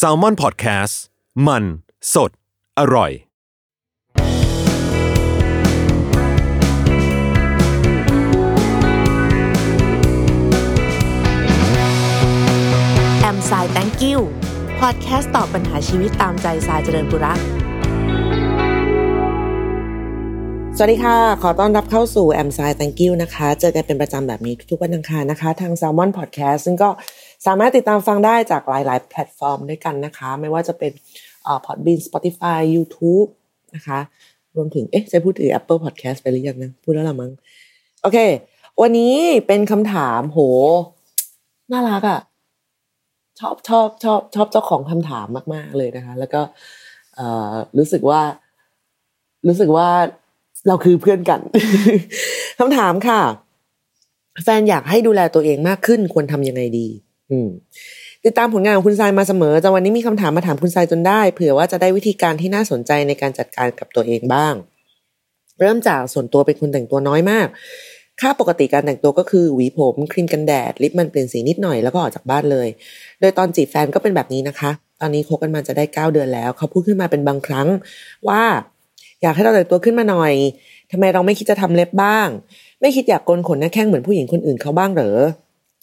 s a l ม o n PODCAST มัน สด อร่อย แอมสาย thank you พอดแคสต์ตอบปัญหาชีวิตตามใจสายเจริญบุรักสวัสดีค่ะ ขอต้อนรับเข้าสู่แอมสาย thank you นะคะ เจอกันเป็นประจำแบบนี้ทุกๆวันอังคารนะคะ ทาง Salmon Podcast ซึ่งก็ สามารถติดตามฟังได้จากหลาย ๆ แพลตฟอร์มด้วยกันนะคะ ไม่ว่าจะเป็นเอ่อ Podbean Spotify YouTube นะคะ รวมถึง เอ๊ะจะพูดถึง Apple Podcast ไปหรือยังนะ พูดแล้วละมั้งโอเค วันนี้เป็นคำถามโห น่ารักอะ่ะ ชอบชอบชอบชอบเจ้าของคำถามมาก ๆ เลยนะคะ แล้วก็รู้สึกว่า รู้สึกว่าเราคือเพื่อนกันคำถามค่ะ แฟนอยากให้ดูแลตัวเองมากขึ้นควรทำยังไงดี ติดตามผลงานของคุณทรายมาเสมอแต่วันนี้มีคำถามมาถามคุณทรายจนได้ เผื่อว่าจะได้วิธีการที่น่าสนใจในการจัดการกับตัวเองบ้าง เริ่มจากส่วนตัวเป็นคนแต่งตัวน้อยมาก ค่าปกติการแต่งตัวก็คือหวีผมครีมกันแดด ลิปมันเปลี่ยนสีนิดหน่อยแล้วก็ออกจากบ้านเลย โดยตอนจีบแฟนก็เป็นแบบนี้นะคะ ตอนนี้คบกันมาจะได้เก้าเดือนแล้ว เขาพูดขึ้นมาเป็นบางครั้งว่า อยากให้เราแต่งตัวขึ้นมาหน่อยทำไมเราไม่คิดจะทำเล็บบ้าง ไม่คิดอยากโกนขนหน้าแข้งเหมือนผู้หญิงคนอื่นเขาบ้างเหรอ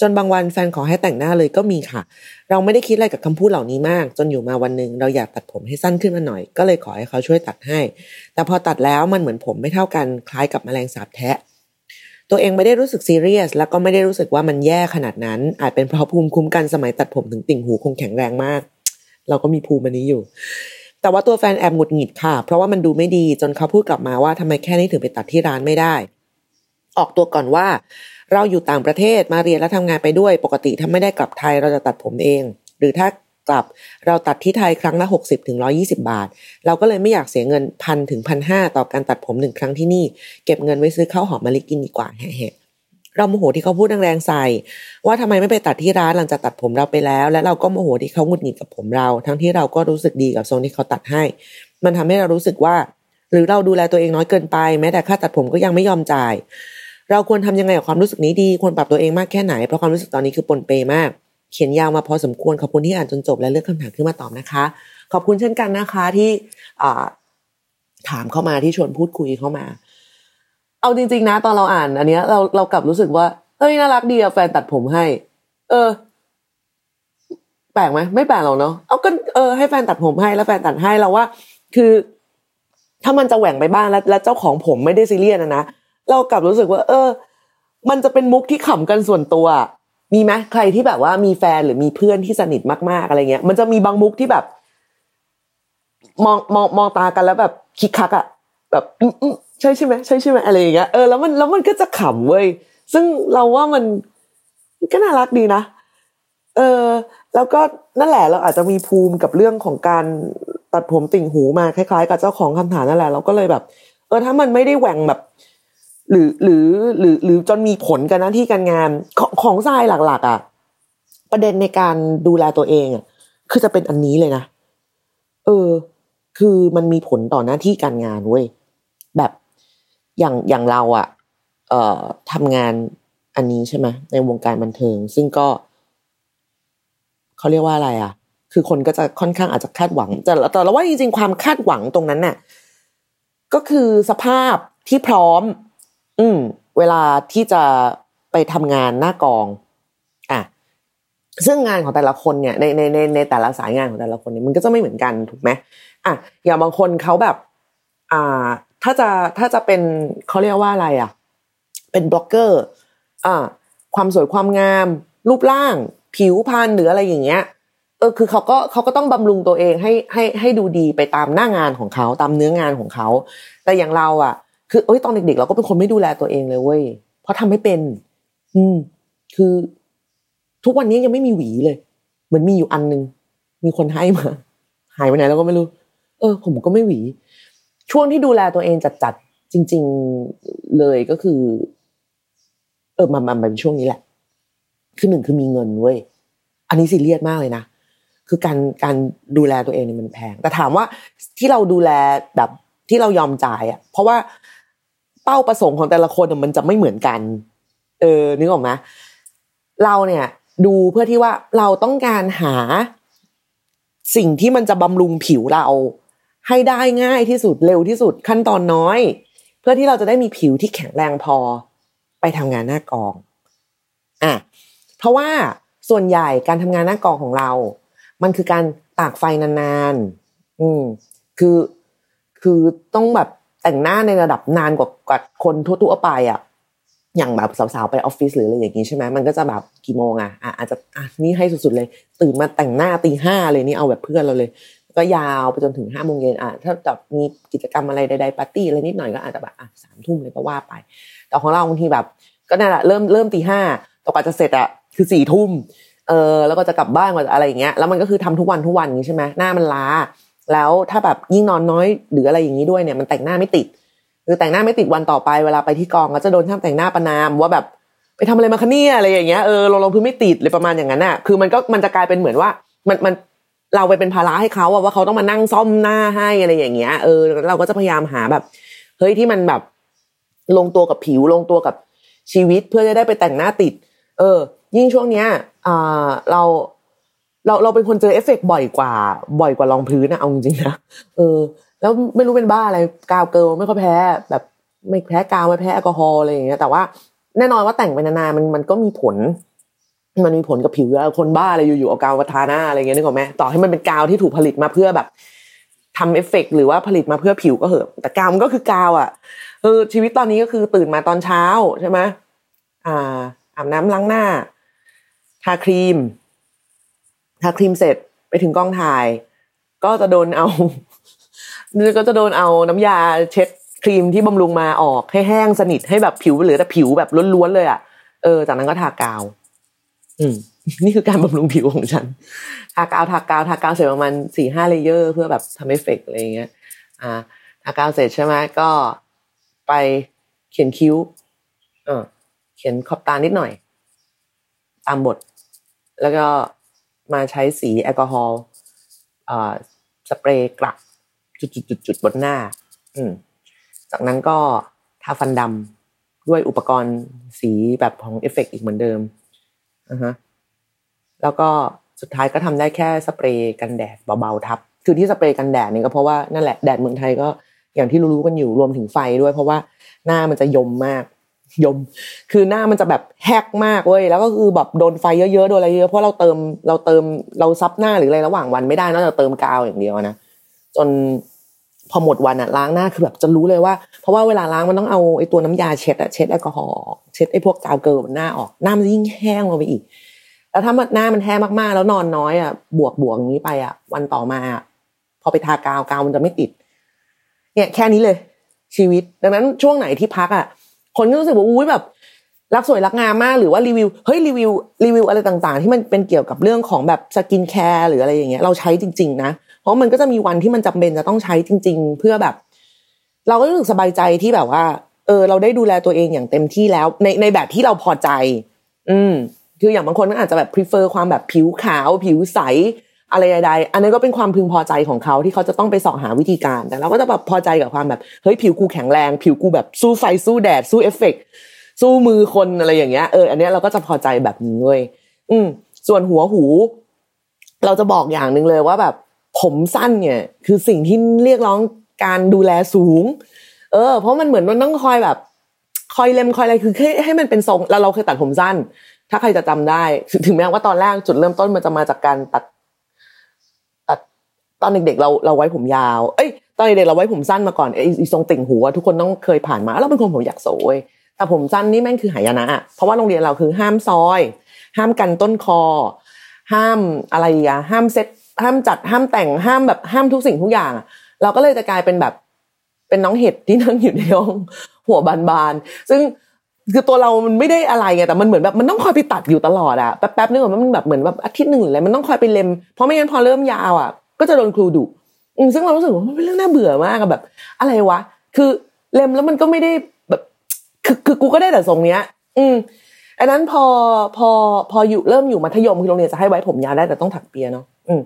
จนบางวันแฟนขอให้แต่งหน้าเลยก็มีค่ะ เราไม่ได้คิดอะไรกับคำพูดเหล่านี้มาก จนอยู่มาวันหนึ่งเราอยากตัดผมให้สั้นขึ้นมาหน่อย ก็เลยขอให้เขาช่วยตัดให้ แต่พอตัดแล้วมันเหมือนผมไม่เท่ากันคล้ายกับแมลงสาบแทะตัวเองไม่ได้รู้สึกซีเรียส แล้วก็ไม่ได้รู้สึกว่ามันแย่ขนาดนั้น อาจเป็นเพราะภูมิคุ้มกันสมัยตัดผมถึงติ่งหูคงแข็งแรงมาก เราก็มีภูมิอันนี้อยู่ แต่ว่าตัวแฟนแอบหงุดหงิดค่ะ เพราะว่ามันดูไม่ดีจนเขาพูดกลับมาว่าทำไมแค่นี้ถึงไปตัดที่ร้านไม่ได้ ออกตัวก่อนว่า เราอยู่ต่างประเทศมาเรียนและทำงานไปด้วย ปกติถ้าไม่ได้กลับไทยเราจะตัดผมเอง หรือถ้ากลับเราตัดที่ไทยครั้งละ 60ถึง120 บาท เราก็เลยไม่อยากเสียเงินพันถึงพันห้าต่อการตัดผมหนึ่งครั้งที่นี่ เก็บเงินไว้ซื้อข้าวหอมมะลิกินดีกว่าแฮะเราโมโหที่เขาพูดแรงๆใส่ ว่าทำไมไม่ไปตัดที่ร้านหลังจากตัดผมเราไปแล้ว และเราก็โมโหที่เขาหงุดหงิดกับผมเรา ทั้งที่เราก็รู้สึกดีกับทรงที่เขาตัดให้ มันทำให้เรารู้สึกว่า หรือเราดูแลตัวเองน้อยเกินไป แม้แต่ค่าตัดผมก็ยังไม่ยอมจ่าย เราควรทำยังไงกับความรู้สึกนี้ดีควรปรับตัวเองมากแค่ไหนเพราะความรู้สึกตอนนี้คือปนเปมาก เขียนยาวมาพอสมควรขอบคุณที่อ่านจนจบและเลือกคำถามขึ้นมาตอบนะคะ ขอบคุณเช่นกันนะคะที่ถามเข้ามาที่ชวนพูดคุยเข้ามา เอาจริง ๆ นะ ตอนเราอ่าน อันเนี้ยเราเรากลับรู้สึกว่าเอ้ยน่ารักดีอะแฟนตัดผมให้ เออ แปลกไหมไม่แปลกหรอกเนาะเอาก็เออให้แฟนตัดผมให้แล้วแฟนตัดให้เราว่า คือ ถ้ามันจะแหว่งไปบ้างแล้วแล้วเจ้าของผมไม่ได้ซีเรียสนะนะ เรากลับรู้สึกว่า เออ มันจะเป็นมุกที่ขำกันส่วนตัว มีไหมใครที่แบบว่ามีแฟนหรือมีเพื่อนที่สนิทมากๆอะไรเงี้ย มันจะมีบางมุกที่แบบ มองมองมองตากันแล้วแบบคิกคักอะแบบอืมใช่ใช่ไหมใช่ใช่ไหมอะไรอย่างเงี้ยเออแล้วมันแล้วมันก็จะขำเว้ยซึ่งเราว่ามันก็น่ารักดีนะเออ แล้วก็นั่นแหละเราอาจจะมีภูมิกับเรื่องของการตัดผมติ่งหูมาคล้ายๆ กับเจ้าของคำถามนั่นแหละเราก็เลยแบบ เออถ้ามันไม่ได้แหว่งแบบ หรือหรือหรือหรือจนมีผลกับหน้าที่การงานของของทรายหลัก ๆ อะ ประเด็นในการดูแลตัวเองอะคือจะเป็นอันนี้เลยนะเออ คือมันมีผลต่อหน้าที่การงานเว้ยแบบอย่างอย่างเราอะ เอ่อทำงานอันนี้ใช่ไหมในวงการบันเทิง ซึ่งก็เขาเรียกว่าอะไรอะ คือคนก็จะค่อนข้างอาจจะคาดหวัง แต่แต่เราว่าจริงๆความคาดหวังตรงนั้นน่ะ ก็คือสภาพที่พร้อม อืม เวลาที่จะไปทำงานหน้ากอง อะซึ่งงานของแต่ละคนเนี่ยในในในในแต่ละสายงานของแต่ละคนเนี่ยมันก็จะไม่เหมือนกันถูกไหมอะอย่างบางคนเขาแบบ อ่า ถ้าจะถ้าจะเป็นเขาเรียกว่าอะไรอะ เป็นบล็อกเกอร์ อ่า ความสวยความงาม รูปร่าง ผิวพรรณหรืออะไรอย่างเงี้ยเออคือเขาก็เขาก็ต้องบำรุงตัวเองให้ให้ให้ดูดีไปตามหน้างานของเขาตามเนื้องานของเขา แต่อย่างเราอะ คือเอ้ยตอนเด็กๆเราก็เป็นคนไม่ดูแลตัวเองเลยเว้ยเพราะทำไม่เป็น อืม คือ ทุกวันนี้ยังไม่มีหวีเลยเหมือนมีอยู่อันนึง มีคนให้มา หายไปไหนแล้วก็ไม่รู้ เออ ผมก็ไม่หวี ช่วงที่ดูแลตัวเองจัดๆจริง ๆเลยก็คือ เออมันมันเป็นช่วงนี้แหละ คือหนึ่งคือมีเงินเว้ยอันนี้ซีเรียสมากเลยนะคือการการดูแลตัวเองเนี่ยมันแพง แต่ถามว่าที่เราดูแลแบบที่เรายอมจ่ายอะ เพราะว่า ป้าประสงค์ของแต่ละคนมันจะไม่เหมือนกัน เออนึกออกไหมเราเนี่ย ดูเพื่อที่ว่าเราต้องการหาสิ่งที่มันจะบำรุงผิวเรา ให้ได้ง่ายที่สุดเร็วที่สุดขั้นตอนน้อย เพื่อที่เราจะได้มีผิวที่แข็งแรงพอไปทำงานหน้ากองอะเพราะว่าส่วนใหญ่การทำงานหน้ากองของเรา มันคือการตากไฟนานๆ อืม คือ คือต้องแบบ แต่งหน้าในระดับนานกว่ากว่าคนทั่วๆไปอะอย่างแบบสาวๆไปออฟฟิศหรืออะไรอย่างนี้ใช่ไหมมันก็จะแบบกี่โมงอะอะอาจจะอะนี่ให้สุดๆเลย ตื่นมาแต่งหน้าตีห้าเลยนี่เอาแบบเพื่อนเราเลย ก็ยาวไปจนถึงห้าโมงเย็นอะถ้าแบบมีกิจกรรมอะไรใดๆปาร์ตี้อะไรนิดหน่อยก็อาจจะแบบอะสามทุ่มเลยก็ว่าไป แต่ของเราบางทีแบบ ก็นั่นแหละเริ่มเริ่มตีห้าต่อกว่าจะเสร็จอะคือสี่ทุ่มเออแล้วก็จะกลับบ้านกว่าอะไรอย่างเงี้ยแล้วมันก็คือทำทุกวันทุกวันอย่างนี้ใช่ไหมหน้ามันล้า แล้วถ้าแบบยิ่งนอนน้อยหรืออะไรอย่างนี้ด้วยเนี่ยมันแต่งหน้าไม่ติดคือแต่งหน้าไม่ติดวันต่อไปเวลาไปที่กองก็จะโดนช่างแต่งหน้าประนามว่าแบบไปทำอะไรมาคะเนี่ยอะไรอย่างเงี้ยเออลงลงพื้นไม่ติดเลยประมาณอย่างนั้นอะคือมันก็มันจะกลายเป็นเหมือนว่ามันมันเราไปเป็นภาระให้เขาอะว่าเขาต้องมานั่งซ่อมหน้าให้อะไรอย่างเงี้ยเออเราก็จะพยายามหาแบบเฮ้ยที่มันแบบ ลงตัวกับผิวลงตัวกับชีวิตเพื่อจะได้ไปแต่งหน้าติด เออ ยิ่งช่วงเนี้ยอ่าเรา เราเราเป็นคนเจอเอฟเฟกบ่อยกว่า บ่อยกว่ารองพื้นนะเอาจริงๆนะเออ แล้วไม่รู้เป็นบ้าอะไรกาวเกิลไม่ค่อยแพ้ แบบไม่แพ้กาวไม่แพ้แอลกอฮอล์อะไรอย่างเงี้ยแต่ว่าแน่นอนว่าแต่งไปนานๆมันมันก็มีผล มันมีผลกับผิวแล้วคนบ้าอะไรอยู่ๆเอากาวมาทาหน้าอะไรเงี้ยนึกออกไหมต่อให้มันเป็นกาวที่ถูกผลิตมาเพื่อแบบทำเอฟเฟกหรือว่าผลิตมาเพื่อผิวก็เหอะแต่กาวมันก็คือกาวอะเออชีวิตตอนนี้ก็คือตื่นมาตอนเช้าใช่ไหมอ่าอาบน้ำล้างหน้า ทาครีม ทาครีมเสร็จไปถึงกล้องถ่าย ก็จะโดนเอาก็จะโดนเอาน้ำยาเช็ดครีมที่บำรุงมาออกให้แห้งสนิทให้แบบผิวเหลือแต่ผิวแบบล้วนๆเลยอะเออจากนั้นก็ทากาว อืม นี่คือการบำรุงผิวของฉัน ทากาวทากาวทากาวเสร็จประมาณสี่ห้า layer เพื่อแบบทำเอฟเฟกต์อะไรอย่างเงี้ย อ่า ทากาวเสร็จใช่ไหมก็ไปเขียนคิ้ว เออ เขียนขอบตานิดหน่อย ตามบท แล้วก็ มาใช้สีแอลกอฮอล์สเปรย์กลักจุดๆๆบนหน้า อืจากนั้นก็ทาฟันดำด้วยอุปกรณ์สีแบบของเอฟเฟกอีกเหมือนเดิมอ่าฮะแล้วก็สุดท้ายก็ทำได้แค่สเปรย์กันแดดเบาๆทับ คือที่สเปรย์กันแดดนี่ก็เพราะว่านั่นแหละแดดเมืองไทยก็อย่างที่รู้ๆกันอยู่รวมถึงไฟด้วย เพราะว่าหน้ามันจะโทรมมาก โทรม คือหน้ามันจะแบบแหกมากเว้ยแล้วก็คือแบบโดนไฟเยอะๆโดนอะไรเยอะเพราะเราเติมเราเติมเราซับหน้าหรืออะไรระหว่างวันไม่ได้นอกจากเติมกาวอย่างเดียวนะจนพอหมดวันอะล้างหน้าคือแบบจะรู้เลยว่า เพราะว่าเวลาล้างมันต้องเอาไอ้ตัวน้ำยาเช็ดอะเช็ดแอลกอฮอล์เช็ดไอ้พวกกาวเกิวบนหน้าออกหน้ามันยิ่งแห้งลงไปอีก แล้วถ้าหน้ามันแห้งมากๆ แล้วนอนน้อยอะบวกบวกอย่างนี้ไปอะวันต่อมาอพอไปทากาวกาวมันจะไม่ติด เนี่ยแค่นี้เลย ชีวิต ดังนั้นช่วงไหนที่พักอะ คนก็รู้สึกว่าอุ้ยแบบ รักสวยรักงามมากหรือว่ารีวิวเฮ้ยรีวิวรีวิวอะไรต่างๆ ที่มันเป็นเกี่ยวกับเรื่องของแบบ skincare หรืออะไรอย่างเงี้ยเราใช้จริง ๆ นะเพราะมันก็จะมีวันที่มันจำเป็นจะต้องใช้จริง ๆ เพื่อแบบ เราก็รู้สึกสบายใจที่แบบว่า เออ เราได้ดูแลตัวเองอย่างเต็มที่แล้ว ในในแบบที่เราพอใจ อืมคืออย่างบางคนก็อาจจะแบบ prefer ความแบบผิวขาว ผิวใส อะไรใดๆอันนั้นก็เป็นความพึงพอใจของเขาที่เขาจะต้องไปสาะหาวิธีการ แต่เราก็จะแบบพอใจกับความแบบเฮ้ยผิวกูแข็งแรง ผิวกูแบบสู้ไฟสู้แดดสู้เอฟเฟกต์สู้มือคนอะไรอย่างเงี้ยเอออันเนี้ยเราก็จะพอใจแบบนี้เว้ยอืม ส่วนหัวหู เราจะบอกอย่างหนึ่งเลยว่าแบบ ผมสั้นเนี่ย คือสิ่งที่เรียกร้องการดูแลสูง เออ เพราะมันเหมือนมันต้องคอยแบบ คอยเล็มคอยอะไรคือให้ให้มันเป็นทรงแล้วเราเคยตัดผมสั้น ถ้าใครจะจำได้ ถึงแม้ว่าตอนแรกจุดเริ่มต้นมันจะมาจากการตัด ตอนเด็กๆเราเราไว้ผมยาว เอ้ยตอนเด็กๆเราไว้ผมสั้นมาก่อนไอ้ทรงติ่งหูทุกคนต้องเคยผ่านมาแล้วเป็นคนผมอยากโสวยแต่ผมสั้นนี่แม่งคือหายนะอะเพราะว่าโรงเรียนเราคือห้ามซอย ห้ามกันต้นคอ ห้ามอะไรอะห้ามเซ็ตห้ามจัดห้ามแต่งห้ามแบบห้ามทุกสิ่งทุกอย่างเราก็เลยจะกลายเป็นแบบเป็นน้องเห็ดที่นั่งอยู่ในห้องหัวบานๆซึ่งคือตัวเรามันไม่ได้อะไรไงแต่มันเหมือนแบบมันต้องคอยไปตัดอยู่ตลอดอะแป๊บๆนึกว่ามันแบบเหมือนแบบอาทิตย์หนึ่งหรืออะไรมันต้องคอยไปเล็มเพราะไม่งั้นพอเริ่มยาวอะ ก็จะโดนครูดุซึ่งเรารู้สึกว่ามันเป็นเรื่องน่าเบื่อมากอะแบบ อะไรวะ คือเล็มแล้วมันก็ไม่ได้แบบคือคือกูก็ได้แต่ทรงเนี้ย อืมอันนั้นพอพอพออยู่เริ่มอยู่มัธยมคือโรงเรียนจะให้ไว้ผมยาวได้แต่ต้องถักเปียเนาะอืม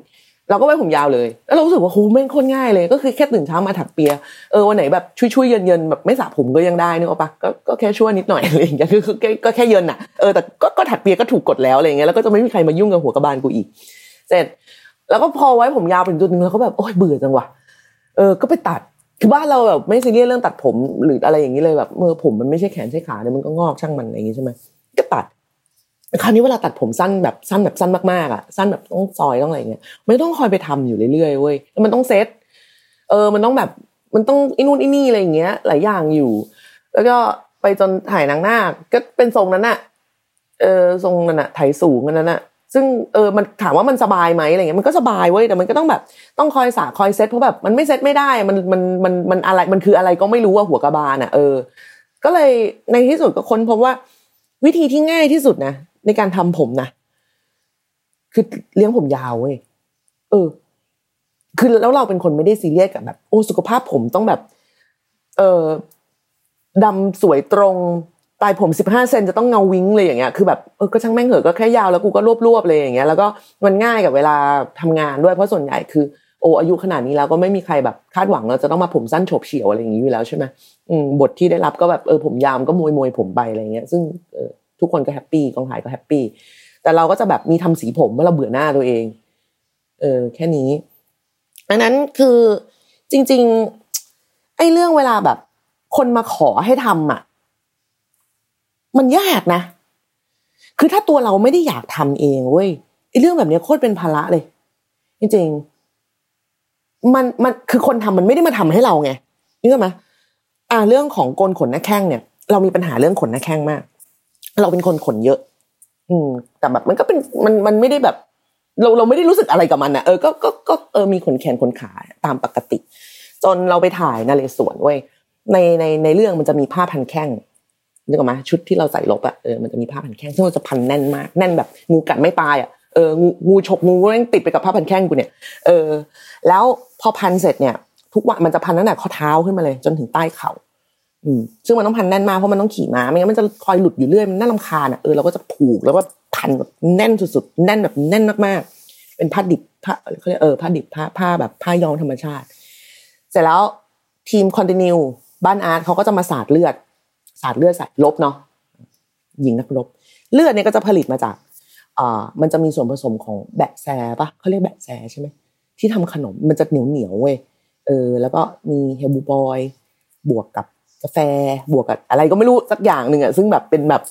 เราก็ไว้ผมยาวเลย แล้วเรารู้สึกว่าโหแม่งโคตรง่ายเลย ก็คือแค่ตื่นเช้ามาถักเปีย เออวันไหนแบบช่วยๆเย็นๆแบบไม่สระผมก็ยังได้นึกออกปะก็ก็แค่ช่วยนิดหน่อยอะไรอย่างเงี้ยคือก็แค่เย็นอะเออแต่ก็ก็ถักเปียก็ถูกกดแล้วอะไรอย่างเงี้ยแล้วก็จะไม่มีใครมายุ่งกับหัวกระบาลกูอีก เสร็จ แล้วก็พอไว้ผมยาวเป็นจุดหนึงแล้วก็แบบโอ๊ยเบื่อจังวะเออก็ไปตัดคือบ้านเราแบบไม่ซีเรียสเรื่องตัดผมหรืออะไรอย่างนี้เลยแบบเมื่อผมมันไม่ใช่แขนใช่ขาเนี่ยมันก็งอกช่างมันอะไรอย่างงี้ใช่ไหมก็ตัดคราวนี้เวลาตัดผมสั้นแบบสั้นแบบสั้นมากๆอะสั้นแบบต้องซอยต้องอะไรเงี้ยไม่ต้องคอยไปทำอยู่เรื่อยๆเว้ยแล้วมันต้องเซตเออมันต้องแบบมันต้องอินู่นอินี่อะไรอย่างเงี้ย หลายอย่างอยู่ แล้วก็ไปจนถ่ายหนังหน้าก็เป็นทรงนั้นน่ะเออทรงนั้นน่ะไถสูงอันนั้นน่ะ ซึ่งเออมันถามว่ามันสบายไหมอะไรเงี้ยมันก็สบายเว้ยแต่มันก็ต้องแบบต้องคอยสาคอยเซตเพราะแบบมันไม่เซตไม่ได้มันมันมันมันอะไรมันคืออะไรก็ไม่รู้ว่าหัวกระบาลอะเออ ก็เลยในที่สุดก็ค้นพบว่า วิธีที่ง่ายที่สุดนะในการทำผมนะคือเลี้ยงผมยาวเว้ยเออ คือแล้วเราเป็นคนไม่ได้ซีเรียสกับแบบ โอ้สุขภาพผมต้องแบบ เออดำสวยตรง ปลายผมสิบห้าเซนจะต้องเงาวิ้งเลยอย่างเงี้ยคือแบบเออก็ช่างแม่งเหอะก็แค่ยาวแล้วกูก็รวบๆเลยอย่างเงี้ยแล้วก็มันง่ายกับเวลาทำงานด้วยเพราะส่วนใหญ่คือเอออายุขนาดนี้แล้วก็ไม่มีใครแบบคาดหวังเราจะต้องมาผมสั้นโฉบเฉี่ยวอะไรอย่างนี้อยู่แล้วใช่ไหมบทที่ได้รับก็แบบเออผมยาวก็มวยมวยผมไปอะไรเงี้ย ซึ่งเออทุกคนก็ happy กองถ่ายก็ happy แต่เราก็จะแบบมีทำสีผมเมื่อเราเบื่อหน้าตัวเอง เออแค่นี้อันนั้นคือจริง ๆ ไอ้เรื่องเวลาแบบ คนมาขอให้ทำอะ มันยากนะ คือถ้าตัวเราไม่ได้อยากทำเองเว้ยไอ้เรื่องแบบนี้โคตรเป็นภาระเลย จริงๆมันมันคือคนทำมันไม่ได้มาทำให้เราไงนึกออกไหมอ่าเรื่องของโกนขนหน้าแข้งเนี่ย เรามีปัญหาเรื่องขนหน้าแข้งมาก เราเป็นคนขนเยอะ อืม แต่แบบมันก็เป็นมันมันไม่ได้แบบ เราเราไม่ได้รู้สึกอะไรกับมันนะเออก็ก็ก็เออมีขนแขนขนขาตามปกติ จนเราไปถ่ายนาเรศวรเว้ยในในในเรื่องมันจะมีผ้าพันแข้ง นึกออกไหมชุดที่เราใส่ลบอะเออมันจะมีผ้าพันแข้งซึ่งมันจะพันแน่นมากแน่นแบบงูกัดไม่ตายอะเอองูงูฉกงูก็ยังติดไปกับผ้าพันแข้งกูเนี่ยเออแล้วพอพันเสร็จเนี่ย ทุกวันมันจะพันตั้งแต่ข้อเท้าขึ้นมาเลย จนถึงใต้เข่าอืมซึ่งมันต้องพันแน่นมากเพราะมันต้องขี่ม้าไม่งั้นมันจะคอยหลุดอยู่เรื่อยมันน่ารำคาญอะเออเราก็จะผูกแล้วก็พันแบบแน่นสุดๆแน่นแบบแน่นมากๆ เป็นผ้าดิบผ้าเขาเรียกเออผ้าดิบผ้าผ้าแบบผ้าย้อมธรรมชาติ เสร็จแล้วทีมคอนติเนียบ้านอาร์ตเขาก็จะมาสาดเลือด สาดเลือดใสาดลบเนาะยิงนักรบ เลือดเนี่ยก็จะผลิตมาจากอ่ามันจะมีส่วนผสมของแบะแซปะเขาเรียกแบะแซใช่ไหมที่ทำขนมมันจะเหนียวเหนียวเว้ยเออ แล้วก็มีเฮลบูบอย บวกกับกาแฟบวกกับอะไรก็ไม่รู้สักอย่างหนึ่งอะซึ่งแบบเป็นแบบ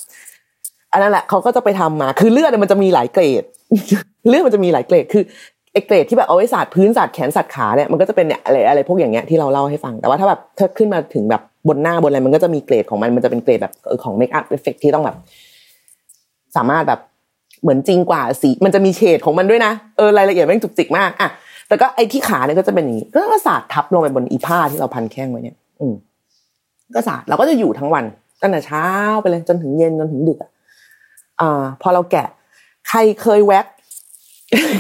อันนั้นแหละเขาก็จะไปทำมา คือเลือดเนี่ยมันจะมีหลายเกรด เลือดมันจะมีหลายเกรด คือไอ้เกรดที่แบบเอาไว้สาดพื้นสาดแขนสาดขาเนี่ยมันก็จะเป็นเนี่ยอะไรอะไรพวกอย่างเงี้ยที่เราเล่าให้ฟัง แต่ว่าถ้าแบบถ้าขึ้นมาถึงแบบ บนหน้าบนอะไรมันก็จะมีเกรดของมันมันจะเป็นเกรดแบบของ makeup effect ที่ต้องแบบ สามารถแบบเหมือนจริงกว่าสีมันจะมีเฉดของมันด้วยนะเออรายละเอียดแม่งจุกจิกมากอะแต่ก็ไอ้ที่ขาเนี่ยก็จะเป็นอย่างนี้ก็สาดทับลงไปบนอีผ้าที่เราพันแข้งไว้เนี่ย อืมก็สาดเราก็จะอยู่ทั้งวันตั้งแต่เช้าไปเลยจนถึงเย็นจนถึงดึกอะอ่าพอเราแกะ ใครเคยแว็ก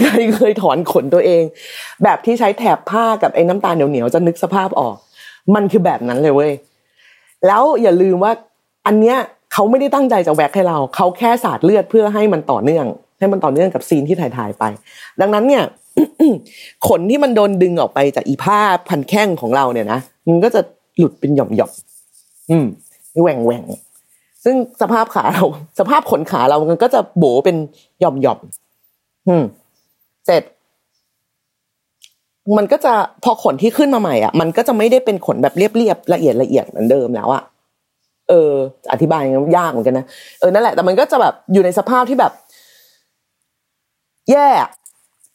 ใครเคยถอนขนตัวเอง แบบที่ใช้แถบผ้ากับไอ้น้ำตาลเหนียวๆจะนึกสภาพออก มันคือแบบนั้นเลยเว้ย แล้วอย่าลืมว่าอันเนี้ยเขาไม่ได้ตั้งใจจะแวกให้เรา เขาแค่สาดเลือดเพื่อให้มันต่อเนื่อง ให้มันต่อเนื่องกับซีนที่ถ่ายๆไป ดังนั้นเนี่ยขนที่มันโดนดึงออกไปจากอีผ้าพันแข้งของเราเนี่ยนะมันก็จะหลุดเป็นหย่อมๆอืมแหว่งแหว่งซึ่งสภาพขาเรา สภาพขนขาเรามันก็จะโบเป็นหย่อมหย่อมอืมเสร็จ มันก็จะพอขนที่ขึ้นมาใหม่อะมันก็จะไม่ได้เป็นขนแบบเรียบๆละเอียดละเอียดเหมือนเดิมแล้วอะเออ อธิบายยากเหมือนกันนะเออนั่นแหละแต่มันก็จะแบบอยู่ในสภาพที่แบบ แย่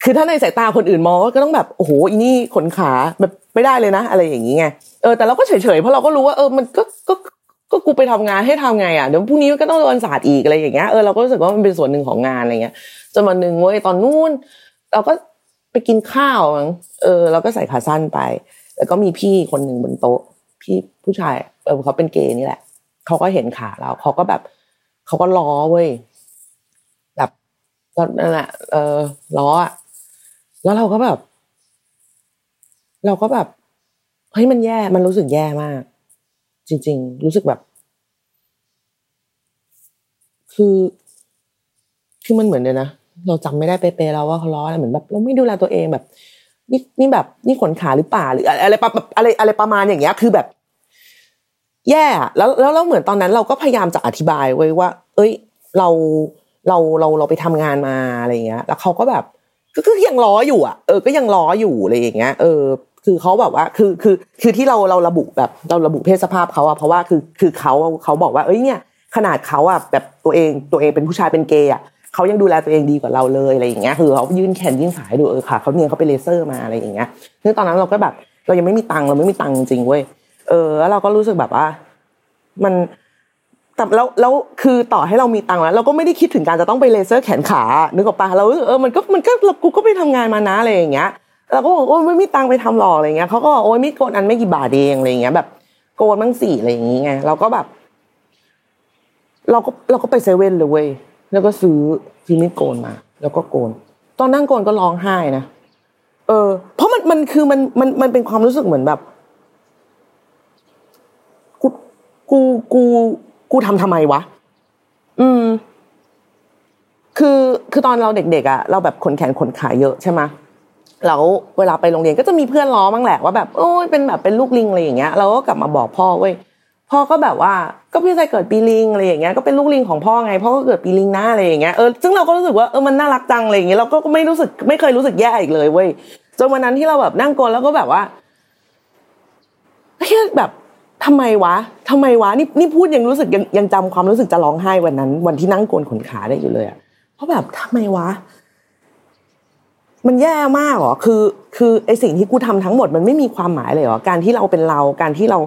คือถ้าในสายตาคนอื่นมองก็ต้องแบบโอ้โหอีนี่ขนขาแบบไม่ได้เลยนะ อะไรอย่างนี้ไงเออแต่เราก็เฉยๆเพราะเราก็รู้ว่าเออมันก็ก็ก็กูไปทำงานให้ทำไงอะเดี๋ยวพรุ่งนี้ก็ต้องโดนศาสตร์อีกอะไรอย่างเงี้ยเออเราก็รู้สึกว่ามันเป็นส่วนหนึ่งของงานอะไรเงี้ยจนวันหนึ่งเว้ยตอนนู้น เราก็ กินข้าวเออเราก็ใส่ขาสั้นไป แล้วก็มีพี่คนหนึ่งบนโต๊ะ พี่ผู้ชายเออเขาเป็นเกย์นี่แหละเขาก็เห็นขาเราเขาก็แบบเขาก็ล้อเว้ยแบบก็นั่นแหละเออล้ออะแล้วเราก็แบบ เราก็แบบเฮ้ยมันแย่มันรู้สึกแย่มาก จริง ๆ รู้สึกแบบ คือ คือมันเหมือนเลยนะ เราจำไม่ได้เป๊ะๆแล้วว่าเขาล้ออะไรเหมือนแบบเราไม่ดูแลตัวเองแบบ นี่นี่แบบนี่ขนขาหรือป่าหรืออะไรแบบอะไรอะไรประมาณอย่างเงี้ยคือแบบ แย่แล้วแล้วเราเหมือนตอนนั้นเราก็พยายามจะอธิบายไว้ว่า เอ้ย เราเราเราเราไปทำงานมาอะไรเงี้ย แล้วเขาก็แบบก็ยังล้ออยู่อะเออก็ยังล้ออยู่อะไรอย่างเงี้ย เออ คือเขาแบบว่า คือคือคือที่เราเราระบุแบบเราระบุเพศสภาพเขาอะเพราะว่าคือคือเขาเขาบอกว่า เอ้ยเนี่ย ขนาดเขาอะแบบตัวเองตัวเองเป็นผู้ชายเป็นเกย์อะ เขายังดูแลตัวเองดีกว่าเราเลยอะไรอย่างเงี้ยคือเขายื่นแขนยื่นขาให้ดูเออค่ะเขาเนี่ยเขาไปเลเซอร์มาอะไรอย่างเงี้ยซึ่งตอนนั้นเราก็แบบเรายังไม่มีตังค์เราไม่มีตังค์จริงเว้ยเออแล้วเราก็รู้สึกแบบว่า มันแต่แล้วแล้วคือต่อให้เรามีตังค์แล้ว เราก็ไม่ได้คิดถึงการจะต้องไปเลเซอร์แขนขานึกออกปะเราเออมันก็มันก็เรากูก็ไปทำงานมานะอะไรอย่างเงี้ยเราก็บอกโอ้ยไม่มีตังค์ไปทำหรอกอะไรเงี้ยเขาก็บอกโอ้ยมีโกนอันไม่กี่บาทเองอะไรเงี้ยแบบโกนมั้งสี่อะไรอย่างเงี้ยเราก็แบบ เราก็เราก็ไปเซเว่นเลยเว้ย แล้วก็ซื้อซื้อมีดโกนมา แล้วก็โกน ตอนนั่งโกนก็ร้องไห้นะเออ เพราะมันมันคือมันมันมันเป็นความรู้สึกเหมือนแบบกูกูกูกูทำทำไมวะ อืม คือคือตอนเราเด็กๆอะเราแบบขนแขนขนขาเยอะใช่ไหมแล้วเวลาไปโรงเรียนก็จะมีเพื่อนล้อบ้างแหละว่าแบบโอ้ยเป็นแบบเป็นลูกลิงอะไรอย่างเงี้ยเราก็กลับมาบอกพ่อเว้ย พ่อก็แบบว่าก็พี่ชายเกิดปีลิงอะไรอย่างเงี้ยก็เป็นลูกลิงของพ่อไงพ่อก็เกิดปีลิงหนะอะไรอย่างเงี้ยเออซึ่งเราก็รู้สึกว่าเออมันน่ารักจังอะไรอย่างเงี้ยเราก็ไม่รู้สึกไม่เคยรู้สึกแย่อีกเลยเว้ยจนวันนั้นที่เราแบบนั่งโกนแล้วก็แบบว่าเฮ้ยแบบทำไมวะทำไมวะนี่นี่พูดยังรู้สึกยังยังจำความรู้สึกจะร้องไห้วันนั้น วันที่นั่งโกนขนขาได้อยู่เลยอะเพราะแบบทำไมวะ มันแย่มากเหรอคือ คือไอสิ่งที่กูทำทั้งหมดมันไม่มีความหมายเลยเหรอการที่เราเป็นเราการที่เรา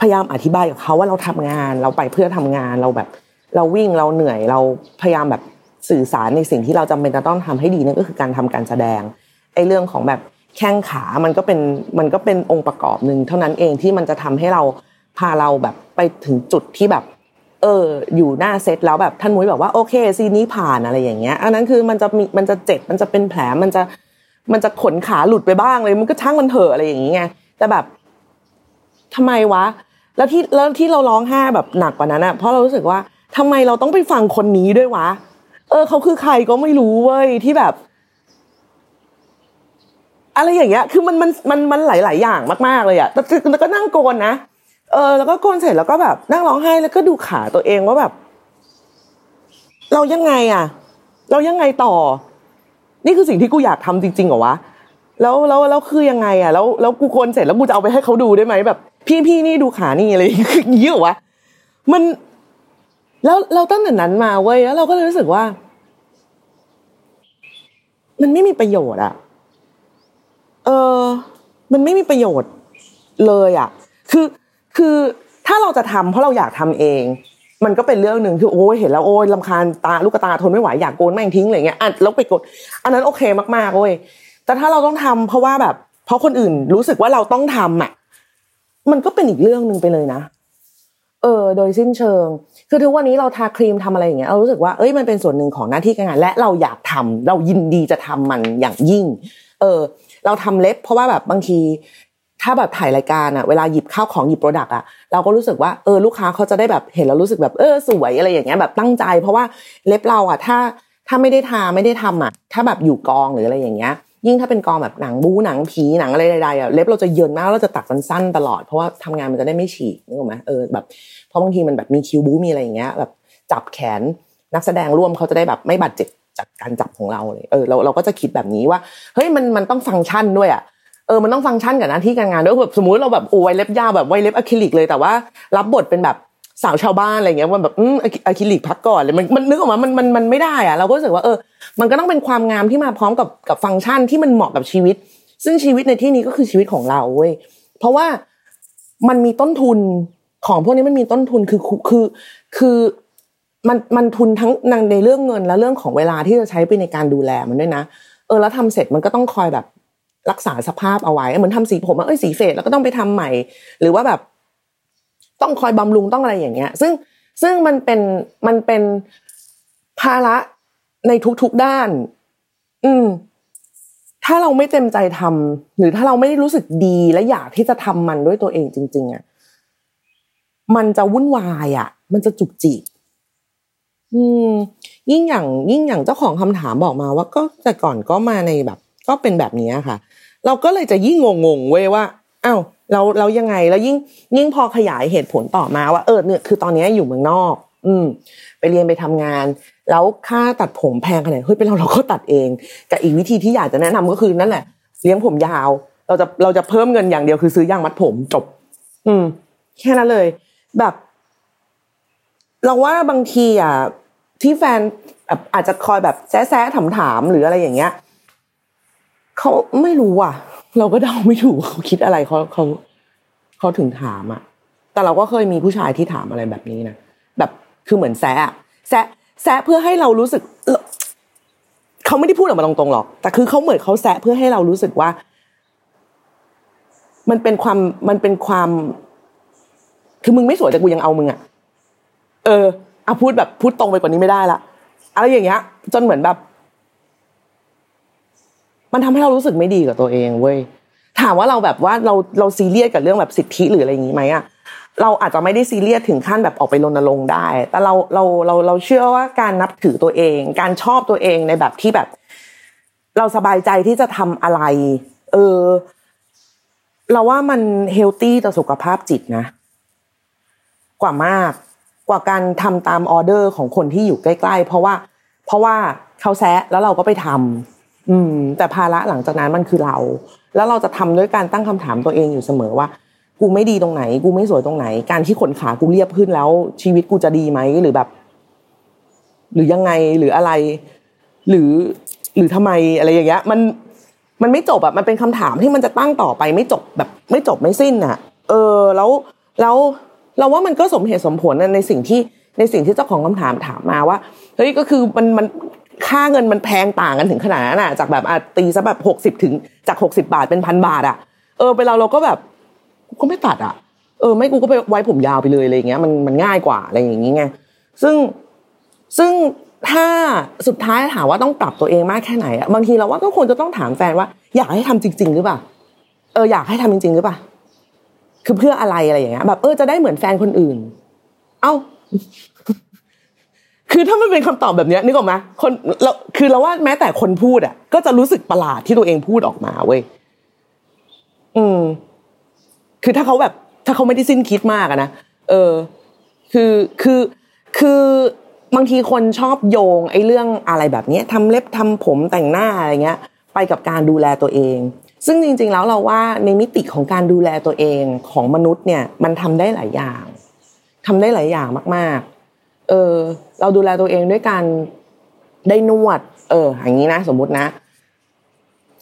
พยายามอธิบายกับเขาว่าเราทำงานเราไปเพื่อทำงานเราแบบ เราวิ่งเราเหนื่อยเราพยายามแบบสื่อสารในสิ่งที่เราจำเป็นจะต้องทำให้ดีนั่นก็คือการทำการแสดงไอ้เรื่องของแบบแข้งขามันก็เป็นมันก็เป็นองค์ประกอบหนึ่งเท่านั้นเองที่มันจะทำให้เราพาเราแบบไปถึงจุดที่แบบ เออ อยู่หน้าเซตแล้วแบบท่านมุ้ยบอกว่าโอเคซีนนี้ผ่านอะไรอย่างเงี้ย อันนั้นคือมันจะมีมันจะเจ็บมันจะเป็นแผลมันจะมันจะขนขาหลุดไปบ้างเลย มันก็ช่างมันเถอะอะไรอย่างเงี้ยแต่แบบ ทำไมวะ แล้วที่แล้วที่เราร้องไห้แบบหนักกว่านั้นอะเพราะเรารู้สึกว่าทำไมเราต้องไปฟังคนนี้ด้วยวะ เออเขาคือใครก็ไม่รู้เว้ยที่แบบ อะไรอย่างเงี้ย คือมันมันมันมันหลาย ๆ อย่างมาก ๆ เลยอะแต่แล้วก็นั่งโกนนะเออ แล้วก็โกนเสร็จแล้วก็แบบ นั่งร้องไห้แล้วก็ดูขาตัวเองว่าแบบ เรายังไงอะเรายังไงต่อ นี่คือสิ่งที่กูอยากทำจริงๆเหรอวะแล้วแล้วแล้วคือยังไงอะแล้วแล้วกูโกนเสร็จแล้วกูจะเอาไปให้เขาดูได้ไหมแบบ พี่พี่นี่ดูขานี่อะไรอย่างวะมันแล้วเราตั้งแต่นั้นมาเว้ยแล้วเราก็เลยรู้สึกว่า มันไม่มีประโยชน์อะเออ มันไม่มีประโยชน์เลยอะคือคือถ้าเราจะทำเพราะเราอยากทำเอง มันก็เป็นเรื่องหนึ่งคือโอ้ยเห็นแล้วโอ้ยลำคาญตาลูกตาทนไม่ไหวอยากโกนแม่งทิ้งอะไรเงี้ยอะแล้วไปกด อันนั้นโอเคมากๆเว้ยแต่ถ้าเราต้องทำเพราะว่าแบบ เพราะคนอื่นรู้สึกว่าเราต้องทำอะ มันก็เป็นอีกเรื่องหนึ่งไปเลยนะเออโดยสิ้นเชิง คือทุกวันนี้เราทาครีมทำอะไรอย่างเงี้ยเรารู้สึกว่าเอ้ยมันเป็นส่วนหนึ่งของหน้าที่การงาน และเราอยากทำเรายินดีจะทำมันอย่างยิ่ง เออ เราทำเล็บ เพราะว่าแบบบางที ถ้าแบบถ่ายรายการอะเวลาหยิบข้าวของหยิบโปรดักต์อะเราก็รู้สึกว่าเออลูกค้าเขาจะได้แบบเห็นแล้วรู้สึกแบบเออสวยอะไรอย่างเงี้ยแบบตั้งใจ เพราะว่าเล็บเราอะถ้าถ้าไม่ได้ทาไม่ได้ทำอะถ้าแบบอยู่กองหรืออะไรอย่างเงี้ย ยิ่งถ้าเป็นกองแบบหนังบู๊หนังผีหนังอะไรใดๆอะเล็บเราจะเยินมากเราจะตัดมันสั้นตลอดเพราะว่าทำงานมันจะได้ไม่ฉีกนึกออกไหมเออแบบเพราะบางทีมันแบบมีคิวบู๊มีอะไรอย่างเงี้ยแบบจับแขนนักแสดงร่วมเขาจะได้แบบไม่บาดเจ็บจากการจับของเราเลยเออเราเราก็จะคิดแบบนี้ว่าเฮ้ยมันมันต้องฟังก์ชันด้วยอะเออมันต้องฟังก์ชันกับหน้าที่การงานด้วยแบบสมมุติเราแบบโอ้ยเล็บยาวแบบไว้เล็บอะคริลิกเลยแต่ว่า รับบทเป็นแบบ สาวชาวบ้านอะไรเงี้ยมันแบบอืมอะคริลิกพักก่อนเลยมันมันนึกออกมามันมันมันไม่ได้อะเราก็รู้สึกว่าเออ มันก็ต้องเป็นความงามที่มาพร้อมกับกับฟังก์ชันที่มันเหมาะกับชีวิต ซึ่งชีวิตในที่นี้ก็คือชีวิตของเราเว้ยเพราะว่ามันมีต้นทุนของพวกนี้มันมีต้นทุนคือคือคือมันมันทุนทั้งในเรื่องเงินและเรื่องของเวลาที่จะใช้ไปในการดูแลมันด้วยนะเออแล้วทำเสร็จมันก็ต้องคอยแบบรักษาสภาพเอาไว้เหมือนทำสีผมเอ้ยสีเฟดแล้วก็ต้องไปทำใหม่ หรือว่าแบบ ต้องคอยบำรุงต้องอะไรอย่างเงี้ย ซึ่งซึ่งมันเป็นมันเป็นภาระในทุกๆด้าน อืม ถ้าเราไม่เต็มใจทำหรือถ้าเราไม่ได้รู้สึกดีและอยากที่จะทำมันด้วยตัวเองจริง ๆอะมันจะวุ่นวายอะ มันจะจุกจิกอืม ยิ่งอย่าง ยิ่งอย่างเจ้าของคำถามบอกมาว่าก็แต่ก่อนก็มาในแบบ ก็เป็นแบบนี้ค่ะ เราก็เลยจะยิ่งงงๆเว้ยว่าอ้าว เราเรายังไงแล้วยิ่งยิ่งพอขยายเหตุผลต่อมาว่าเออเนี่ยคือตอนนี้อยู่เมืองนอก อืม ไปเรียนไปทำงาน แล้วค่าตัดผมแพงขนาดเฮ้ยเป็นเราเราก็ตัดเองกับอีกวิธีที่อยากจะแนะนำก็คือนั่นแหละเลี้ยงผมยาว เราจะเราจะเพิ่มเงินอย่างเดียวคือซื้อยางมัดผมจบ อืม แค่นั้นเลย แบบ เราว่าบางทีอะที่แฟนแบบอาจจะคอยแบบแซะๆถามๆหรืออะไรอย่างเงี้ย เขาไม่รู้อะ เราก็เดาไม่ถูกเขาคิดอะไรเขาเขาเขาถึงถามอะ แต่เราก็เคยมีผู้ชายที่ถามอะไรแบบนี้นะแบบคือเหมือนแซะแซะแซะเพื่อให้เรารู้สึกเขาไม่ได้พูดออกมาตรงๆหรอก แต่คือเขาเหมือนเขาแซะเพื่อให้เรารู้สึกว่า มันเป็นความมันเป็นความ คือมึงไม่สวยแต่กูยังเอามึงอะเออเอาพูดแบบพูดตรงไปกว่านี้ไม่ได้ละอะไรอย่างเงี้ย จนเหมือนแบบ มันทำให้เรารู้สึกไม่ดีกับตัวเองเว้ยถามว่าเราแบบว่าเราเราซีเรียสกับเรื่องแบบสิทธิหรืออะไรอย่างงี้ไหมอะเราอาจจะไม่ได้ซีเรียสถึงขั้นแบบออกไปรณรงค์ได้ แต่เราเราเราเราเชื่อว่าการนับถือตัวเอง การชอบตัวเองในแบบที่แบบ เราสบายใจที่จะทำอะไร เออ เราว่ามันเฮลตี้ต่อสุขภาพจิตนะ กว่ามาก กว่าการทำตามออเดอร์ของคนที่อยู่ใกล้ ๆ เพราะว่า เพราะว่าเขาแซะแล้วเราก็ไปทำ อืม แต่ภาระหลังจากนั้นมันคือเรา แล้วเราจะทำด้วยการตั้งคำถามตัวเองอยู่เสมอว่า กูไม่ดีตรงไหน กูไม่สวยตรงไหน การที่ขนขากูเรียบขึ้นแล้ว ชีวิตกูจะดีไหมหรือแบบ หรือยังไงหรืออะไร หรือ หรือทำไมอะไรอย่างเงี้ย มันมันไม่จบอะมันเป็นคำถามที่มันจะตั้งต่อไปไม่จบแบบ ไม่จบไม่สิ้นอะเออ แล้วแล้วเราว่ามันก็สมเหตุสมผลในสิ่งที่ในสิ่งที่เจ้าของคำถามถามมาว่าเฮ้ยก็คือมันมัน ค่าเงินมันแพงต่างกันถึงขนาดนั้นอะจากแบบอาตีซะแบบหกสิบถึงจากหกสิบาทเป็นพันบาทอะเออไปเราเราก็แบบก็ไม่ตัดอะเออไม่กูก็ไปไว้ผมยาวไปเลยอะไรเงี้ยมันมันง่ายกว่าอะไรอย่างเงี้ยซึ่งซึ่งถ้าสุดท้ายถามว่าต้องปรับตัวเองมากแค่ไหนอะบางทีเราว่าก็ควรจะต้องถามแฟนว่า อยากให้ทำจริง ๆ หรือเปล่าเอออยากให้ทำจริง ๆ หรือเปล่าคือเพื่ออะไรอะไรอย่างเงี้ยแบบเออจะได้เหมือนแฟนคนอื่น เอ้า คือถ้ามันเป็นคำตอบแบบนี้นึกออกไหมคนเราคือเราว่าแม้แต่คนพูดอะ ก็จะรู้สึกประหลาดที่ตัวเองพูดออกมาเว้ยอืม คือถ้าเขาแบบ ถ้าเขาไม่ได้สิ้นคิดมากอะนะเออ คือคือคือบางทีคนชอบโยง ไอ้เรื่องอะไรแบบนี้ทำเล็บทำผมแต่งหน้าอะไรเงี้ย ไปกับการดูแลตัวเอง ซึ่งจริง ๆ แล้วเราว่าในมิติของการดูแลตัวเองของมนุษย์เนี่ย มันทำได้หลายอย่างทำได้หลายอย่างมาก ๆ เออเราดูแลตัวเองด้วยการได้นวด เออ อย่างนี้นะ สมมุตินะ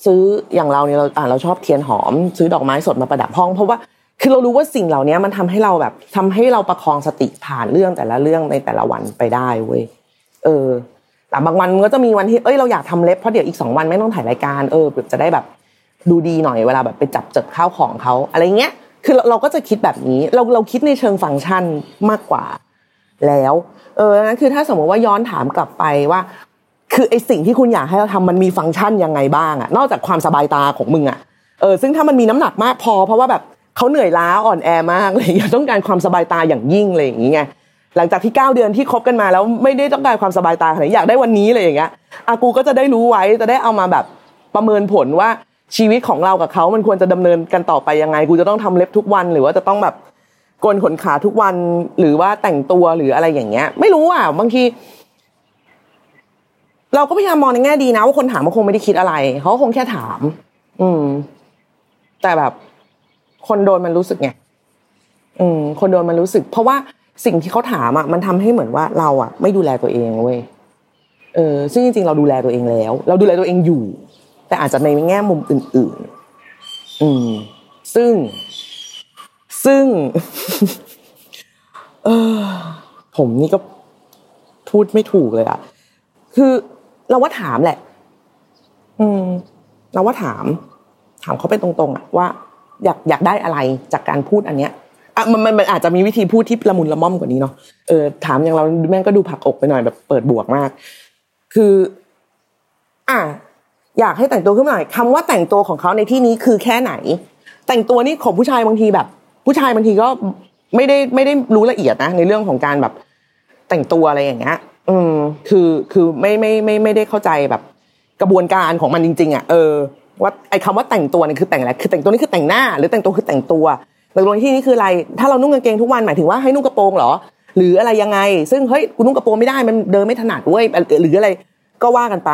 ซื้ออย่างเราเนี่ยเราอ่าเราชอบเทียนหอม ซื้อดอกไม้สดมาประดับห้อง เพราะว่าคือเรารู้ว่าสิ่งเหล่านี้มันทำให้เราแบบทำให้เราประคองสติผ่านเรื่องแต่ละเรื่องในแต่ละวันไปได้เว้ยเออแต่บางวันมันก็จะมีวันที่เอ้ยเราอยากทำเล็บเพราะเดี๋ยวอีกสองวันไม่ต้องถ่ายรายการเออแบบจะได้แบบ ดูดีหน่อยเวลาแบบไปจับจับข้าวของเขาอะไรเงี้ย คือเราเราก็จะคิดแบบนี้ เราเราคิดในเชิงฟังก์ชันมากกว่า แล้วเออนั้นคือถ้าสมมติว่าย้อนถามกลับไปว่า คือไอสิ่งที่คุณอยากให้เราทำมันมีฟังก์ชันยังไงบ้างอะนอกจากความสบายตาของมึงอะเออซึ่งถ้ามันมีน้ำหนักมากพอ เพราะว่าแบบเขาเหนื่อยล้าอ่อนแอมากอะไรอยางเงี้ยต้องการความสบายตาอย่างยิ่งเลยอย่างเงี้ยหลังจากที่เก้าเดือนที่คบกันมาแล้วไม่ได้ต้องการความสบายตาขนาดอยากได้วันนี้เลยอย่างเงี้ยอากูก็จะได้รู้ไว้จะได้เอามาแบบประเมินผลว่าชีวิตของเรากับเขามันควรจะดำเนินกันต่อไปยังไง กูจะต้องทำเล็บทุกวัน หรือว่าจะต้องแบบ กนขนขาทุกวันหรือว่าแต่งตัวหรืออะไรอย่างเงี้ย ไม่รู้อะบางทีเราก็พยายามมองในแง่ดีนะว่าคนถามมันคงไม่ได้คิดอะไรเขาคงแค่ถาม อืม แต่แบบ คนโดนมันรู้สึกไงอืม คนโดนมันรู้สึก เพราะว่าสิ่งที่เขาถามอะมันทำให้เหมือนว่าเราอะ ไม่ดูแลตัวเองเว้ยเออ ซึ่งจริงๆเราดูแลตัวเองแล้ว เราดูแลตัวเองอยู่ แต่อาจจะในแง่มุมอื่น ๆ อืม ซึ่ง ซึ่ง เออ ผมนี่ก็พูดไม่ถูกเลยอะคือเราว่าถามแหละ อืม เราว่าถาม ถามเขาไปตรงๆอะว่า อยากอยากได้อะไรจากการพูดอันเนี้ยอะมันมันอาจจะมีวิธีพูดที่ละมุนละม่อมกว่านี้เนาะเออถามอย่างเราแม่งก็ดูผักอกไปหน่อยแบบเปิดบวกมาก คือ อะอยากให้แต่งตัวขึ้นหน่อยคำว่าแต่งตัวของเขาในที่นี้คือแค่ไหน แต่งตัวนี่ของผู้ชายบางทีแบบ ผู้ชายบางทีก็ไม่ได้ไม่ได้รู้ละเอียดนะในเรื่องของการแบบแต่งตัวอะไรอย่างเงี้ย อืม คือคือไม่ไม่ไม่ไม่ได้เข้าใจแบบ กระบวนการของมันจริง ๆอะเออว่าไอ้คำว่าแต่งตัวนี่คือแต่งอะไรคือแต่งตัวนี่คือแต่งหน้า หรือแต่งตัวคือแต่งตัวแต่ตัวที่นี่คืออะไร ถ้าเรานุ่งกางเกงทุกวันหมายถึงว่าให้นุ่งกระโปรงเหรอ หรืออะไรยังไง ซึ่งเฮ้ยกูนุ่งกระโปรงไม่ได้มันเดินไม่ถนัดเว้ยหรืออะไรก็ว่ากันไป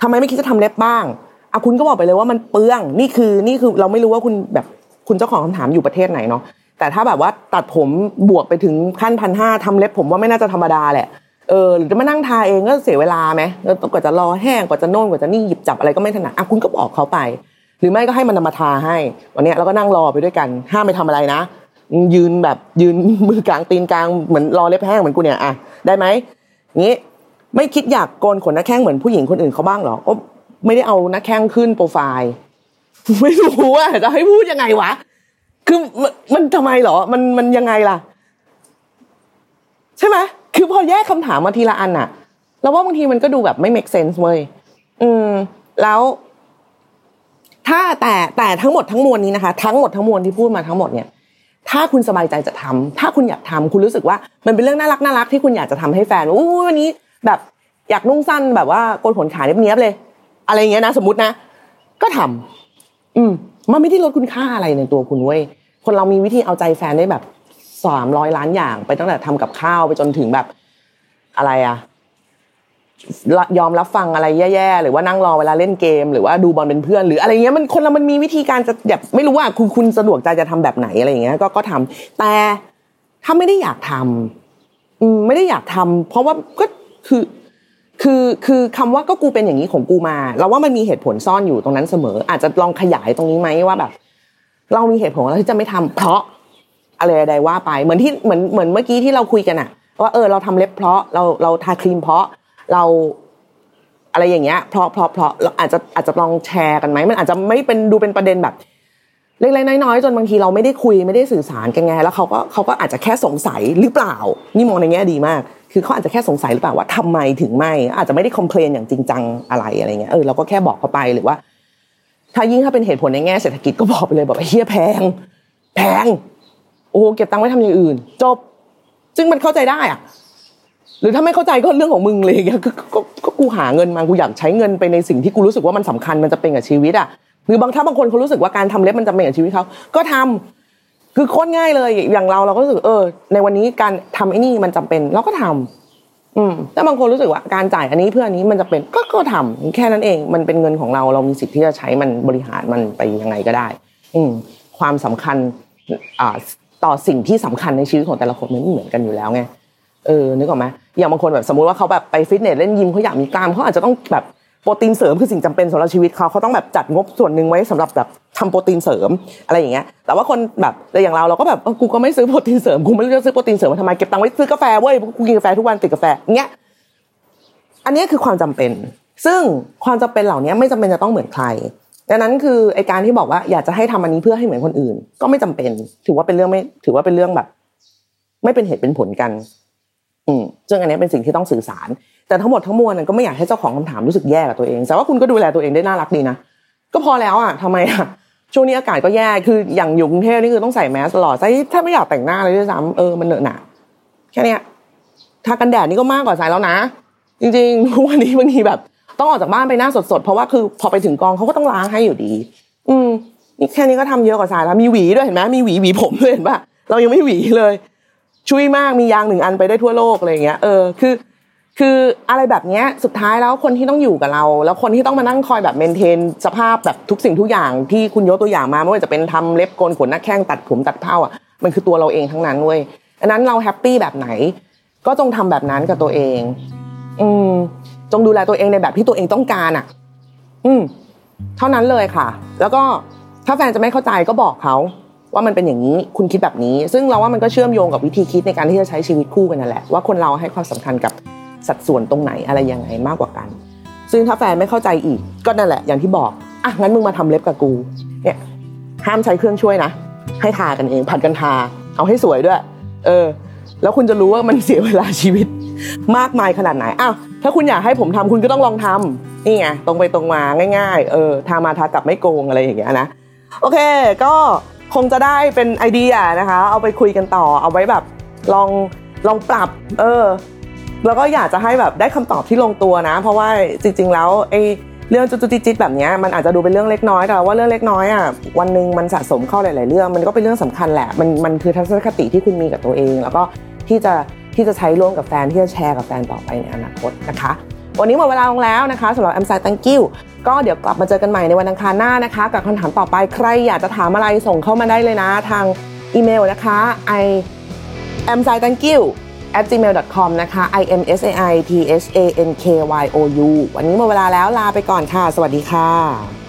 ทำไมไม่คิดจะทำเล็บบ้างอะคุณก็บอกไปเลยว่ามันเปลืองนี่คือนี่คือเราไม่รู้ว่าคุณแบบ คุณเจ้าของคำถามอยู่ประเทศไหนเนาะแต่ถ้าแบบว่าตัดผมบวกไปถึงขั้นพันห้าทำเล็บผมว่าไม่น่าจะธรรมดาแหละเออหรือจะมานั่งทาเองก็เสียเวลาไหมแล้วกว่าจะรอแห้งกว่าจะโน่นกว่าจะนี่หยิบจับอะไรก็ไม่ถนัดอะคุณก็บอกเขาไป หรือไม่ก็ให้มันมาทาให้ วันนี้เราก็นั่งรอไปด้วยกัน ห้ามไปทำอะไรนะ ยืนแบบยืนมือกลางตีนกลางเหมือนรอเล็บแห้งเหมือนกูเนี่ยอะได้ไหมงี้ไม่คิดอยากโกนขนหน้าแข้งเหมือนผู้หญิงคนอื่นเขาบ้างหรอก็ไม่ได้เอาหน้าแข้งขึ้นโปรไฟล์ ไม่รู้ว่าจะให้พูดยังไงวะ คือมันมันทำไมหรอ มันมันยังไงล่ะ ใช่ไหมคือพอแยกคำถามมาทีละอันอะแล้วว่าบางทีมันก็ดูแบบไม่ make sense เว้ยอืม แล้ว ถ้าแต่แต่ทั้งหมดทั้งมวลนี้นะคะ ทั้งหมดทั้งมวลที่พูดมาทั้งหมดเนี่ย ถ้าคุณสบายใจจะทำถ้าคุณอยากทำคุณรู้สึกว่า มันเป็นเรื่องน่ารักน่ารักที่คุณอยากจะทำให้แฟนอู้วันนี้แบบอยากนุ่งสั้นแบบว่าโกนขนขาเนี้ยบๆเลย อะไรอย่างเงี้ยนะ สมมตินะ ก็ทำ อืมมันไม่ได้ลดคุณค่าอะไรในตัวคุณเว้ยคนเรามีวิธีเอาใจแฟนได้แบบสามร้อยล้านอย่าง ไปตั้งแต่ทำกับข้าวไปจนถึงแบบอะไรอะยอมรับฟังอะไรแย่ๆหรือว่านั่งรอเวลาเล่นเกม หรือว่าดูบอลเป็นเพื่อน หรืออะไรเงี้ยมันคนเรามันมีวิธีการจะแบบไม่รู้ว่าคุณคุณสะดวกใจจะทำแบบไหนอะไรอย่างเงี้ยก็ก็ทำแต่ถ้าไม่ได้อยากทำอืมไม่ได้อยากทำเพราะว่าก็คือ คือคือคำว่าก็กูเป็นอย่างนี้ของกูมา เราว่ามันมีเหตุผลซ่อนอยู่ตรงนั้นเสมอ อาจจะลองขยายตรงนี้ไหมว่าแบบ เรามีเหตุผลอะไรที่จะไม่ทำเพราะอะไรใดว่าไปเหมือนที่เหมือนเหมือนเมื่อกี้ที่เราคุยกันอะว่าเออเราทำเล็บเพราะเราเราทาครีมเพราะเราอะไรอย่างเงี้ยเพราะเพราะเพราะเราอาจจะอาจจะลองแชร์กันไหมมันอาจจะไม่เป็นดูเป็นประเด็นแบบเล็กๆน้อยๆจนบางทีเราไม่ได้คุยไม่ได้สื่อสารกันไงแล้วเขาก็เขาก็อาจจะแค่สงสัยหรือเปล่า นี่มองในแง่ดีมาก คือเขาอาจจะแค่สงสัยหรือเปล่าว่าทำไมถึงไม่ อาจจะไม่ได้คอมเพลนอย่างจริงจังอะไรอะไรเงี้ยเออเราก็แค่บอกเขาไปหรือว่า ถ้ายิ่งถ้าเป็นเหตุผลในแง่เศรษฐกิจก็บอกไปเลยบอกเฮียแพง แพง โอ้เก็บตังค์ไว้ทำอย่างอื่น จบ ซึ่งมันเข้าใจได้อะหรือถ้าไม่เข้าใจก็เรื่องของมึงเลยก็กูหาเงินมากูอยากใช้เงินไปในสิ่งที่กูรู้สึกว่ามันสำคัญมันจะเป็นกับชีวิตอะหรือบางถ้าบางคนเขารู้สึกว่าการทำเล็บมันจะเป็นกับชีวิตเขาก็ทำ คือโคตรง่ายเลยอย่างเราเราก็รู้สึกเออ ในวันนี้การทำไอ้นี่มันจำเป็นเราก็ทำอืมแต่บางคนรู้สึกว่าการจ่ายอันนี้เพื่ออันนี้มันจะเป็นก็ก็ทำแค่นั้นเอง มันเป็นเงินของเราเรามีสิทธิ์ที่จะใช้มันบริหารมันไปยังไงก็ได้ อืมความสำคัญอ่าต่อสิ่งที่สำคัญในชีวิตของแต่ละคนมันไม่เหมือนกันอยู่แล้วไงเออนึกออกไหมอย่างบางคนแบบสมมุติว่าเขาแบบไปฟิตเนสเล่นยิมเขาอยากมีกล้ามเขาอาจจะต้องแบบ โปรตีนเสริมคือสิ่งจำเป็นสำหรับชีวิตเขาเขาต้องแบบจัดงบส่วนหนึ่งไว้สำหรับแบบทำโปรตีนเสริมอะไรอย่างเงี้ย แต่ว่าคนแบบแต่อย่างเราเราก็แบบกูก็ไม่ซื้อโปรตีนเสริมกูไม่รู้จะซื้อโปรตีนเสริมมาทำไมเก็บตังค์ไว้ซื้อกาแฟเว้ยกูกินกาแฟทุกวันติดกาแฟเงี้ยอันนี้คือความจำเป็น ซึ่งความจำเป็นเหล่านี้ไม่จำเป็นจะต้องเหมือนใครดังนั้นคือไอการที่บอกว่าอยากจะให้ทำอันนี้เพื่อให้เหมือนคนอื่น ก็ไม่จำเป็น ถือว่าเป็นเรื่องไม่ ถือว่าเป็นเรื่องแบบ ไม่เป็นเหตุเป็นผลกัน อืมซึ่งอันนี้เป็นสิ่งที่ต้องสื่อสาร แต่ทั้งหมดทั้งมวลก็ไม่อยากให้เจ้าของคำถามรู้สึกแย่กับตัวเอง แต่ว่าคุณก็ดูแลตัวเองได้น่ารักดีนะ ก็พอแล้วอะทำไมอะ ช่วงนี้อากาศก็แย่ คืออย่างอยู่กรุงเทพนี่คือต้องใส่แมสตลอดใส่ถ้าไม่อยากแต่งหน้าเลยด้วยซ้ำเออมันเหนอะหนาแค่เนี้ยทากันแดดนี่ก็มากกว่าใส่แล้วนะ จริงๆทุกวันนี้บางทีแบบ ต้องออกจากบ้านไปหน้าสดๆ เพราะว่าคือพอไปถึงกองเขาก็ต้องล้างให้อยู่ดี อืมนี่แค่นี้ก็ทำเยอะกว่าสายแล้ว มีหวีด้วยเห็นไหมมีหวีหวีผมด้วยเห็นปะเรายังไม่หวีเลย ช่วยมากมียางหนึ่งอันไปได้ทั่วโลกอะไรเงี้ย เออคือ คืออะไรแบบเนี้ยสุดท้ายแล้วคนที่ต้องอยู่กับเรา แล้วคนที่ต้องมานั่งคอยแบบเมนเทน สภาพแบบทุกสิ่งทุกอย่างที่คุณยกตัวอย่างมาไม่ว่าจะเป็นทำเล็บโกนขนหน้าแข้งตัดผมตัดเผ้าอะมันคือตัวเราเองทั้งนั้นเว้ยอันนั้นเราแฮปปี้แบบไหน ก็จงทำแบบนั้นกับตัวเอง อืม จงดูแลตัวเองในแบบที่ตัวเองต้องการอะ อืม เท่านั้นเลยค่ะ แล้วก็ถ้าแฟนจะไม่เข้าใจก็บอกเขาว่ามันเป็นอย่างนี้คุณคิดแบบนี้ ซึ่งเราว่ามันก็เชื่อมโยงกับวิธีคิดในการที่จะใช้ชีวิตคู่กันนั่นแหละว่าคนเราให้ความสำคัญกับ สัดส่วนตรงไหนอะไรยังไงมากกว่ากัน ซึ่งถ้าแฟนไม่เข้าใจอีก ก็นั่นแหละอย่างที่บอกอะงั้นมึงมาทำเล็บกับกูเนี่ยห้ามใช้เครื่องช่วยนะ ให้ทากันเองผัดกันทา เอาให้สวยด้วย เออ แล้วคุณจะรู้ว่ามันเสียเวลาชีวิต มากมายขนาดไหนอ้าวถ้าคุณอยากให้ผมทำคุณก็ต้องลองทำนี่ไงตรงไปตรงมาง่าย ๆ เออทามาทากลับไม่โกงอะไรอย่างเงี้ยนะโอเค ก็คงจะได้เป็นไอเดียนะคะ เอาไปคุยกันต่อ เอาไว้แบบลองลองปรับ เออ แล้วก็อยากจะให้แบบได้คำตอบที่ลงตัวนะ เพราะว่าจริง ๆ แล้วไอ้เรื่องจุดจิตแบบนี้มันอาจจะดูเป็นเรื่องเล็กน้อยแต่ว่าเรื่องเล็กน้อยอะวันหนึ่งมันสะสมเข้าหลาย ๆ เรื่อง มันก็เป็นเรื่องสำคัญแหละมันมันคือทัศนคติที่คุณมีกับตัวเอง แล้วก็ที่จะที่จะใช้ร่วมกับแฟนที่จะแชร์กับแฟนต่อไปในอนาคตนะคะ วันนี้หมดเวลาลงแล้วนะคะสำหรับแอมไซตังกิ้วก็เดี๋ยวกลับมาเจอกันใหม่ในวันอังคารหน้านะคะ กับคำถามต่อไปใครอยากจะถามอะไรส่งเข้ามาได้เลยนะ ทางอีเมลนะคะ i am s i thank you at gmail.com นะคะ i m s a i t h a n k y o u วันนี้หมดเวลาแล้วลาไปก่อนค่ะ สวัสดีค่ะ